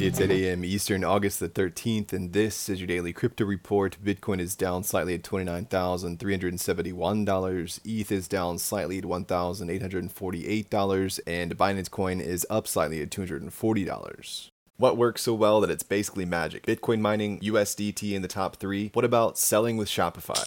It's 8 a.m. Eastern, August the 13th, and this is your daily crypto report. Bitcoin is down slightly at $29,371. ETH is down slightly at $1,848, and Binance Coin is up slightly at $240. What works so well that it's basically magic? Bitcoin mining, USDT in the top three. What about selling with Shopify?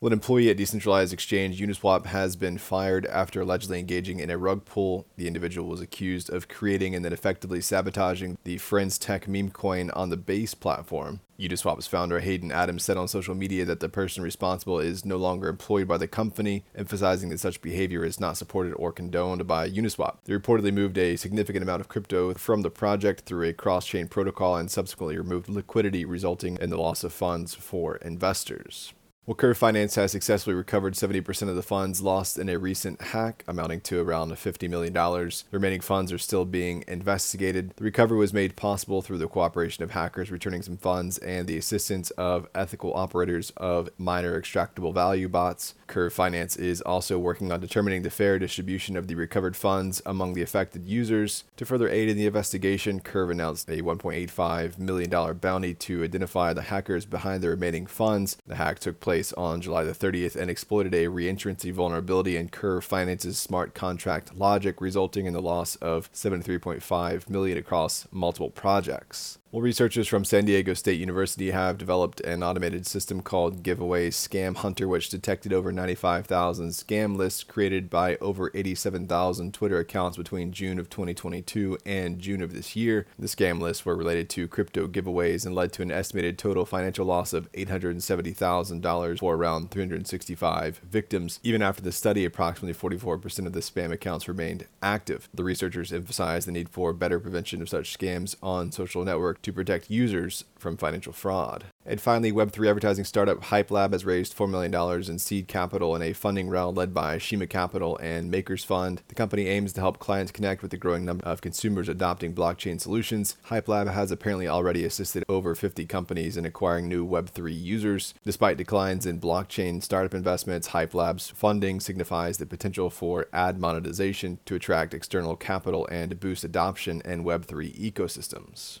Well, an employee at decentralized exchange Uniswap has been fired after allegedly engaging in a rug pull. The individual was accused of creating and then effectively sabotaging the FrensTech meme coin on the base platform. Uniswap's founder Hayden Adams said on social media that the person responsible is no longer employed by the company, emphasizing that such behavior is not supported or condoned by Uniswap. They reportedly moved a significant amount of crypto from the project through a cross chain protocol and subsequently removed liquidity, resulting in the loss of funds for investors. Well, Curve Finance has successfully recovered 70% of the funds lost in a recent hack, amounting to around $50 million. The remaining funds are still being investigated. The recovery was made possible through the cooperation of hackers returning some funds and the assistance of ethical operators of miner extractable value bots. Curve Finance is also working on determining the fair distribution of the recovered funds among the affected users. To further aid in the investigation, Curve announced a $1.85 million bounty to identify the hackers behind the remaining funds. The hack took place place on July the 30th and exploited a reentrancy vulnerability in Curve Finance's smart contract logic, resulting in the loss of 73.5 million across multiple projects. Well, researchers from San Diego State University have developed an automated system called Giveaway Scam Hunter, which detected over 95,000 scam lists created by over 87,000 Twitter accounts between June of 2022 and June of this year. The scam lists were related to crypto giveaways and led to an estimated total financial loss of $870,000 for around 365 victims. Even after the study, approximately 44% of the spam accounts remained active. The researchers emphasized the need for better prevention of such scams on social networks to protect users from financial fraud. And finally, Web3 advertising startup HypeLab has raised $4 million in seed capital in a funding round led by Shima Capital and Makers Fund. The company aims to help clients connect with the growing number of consumers adopting blockchain solutions. HypeLab has apparently already assisted over 50 companies in acquiring new Web3 users. Despite declines in blockchain startup investments, HypeLab's funding signifies the potential for ad monetization to attract external capital and boost adoption in Web3 ecosystems.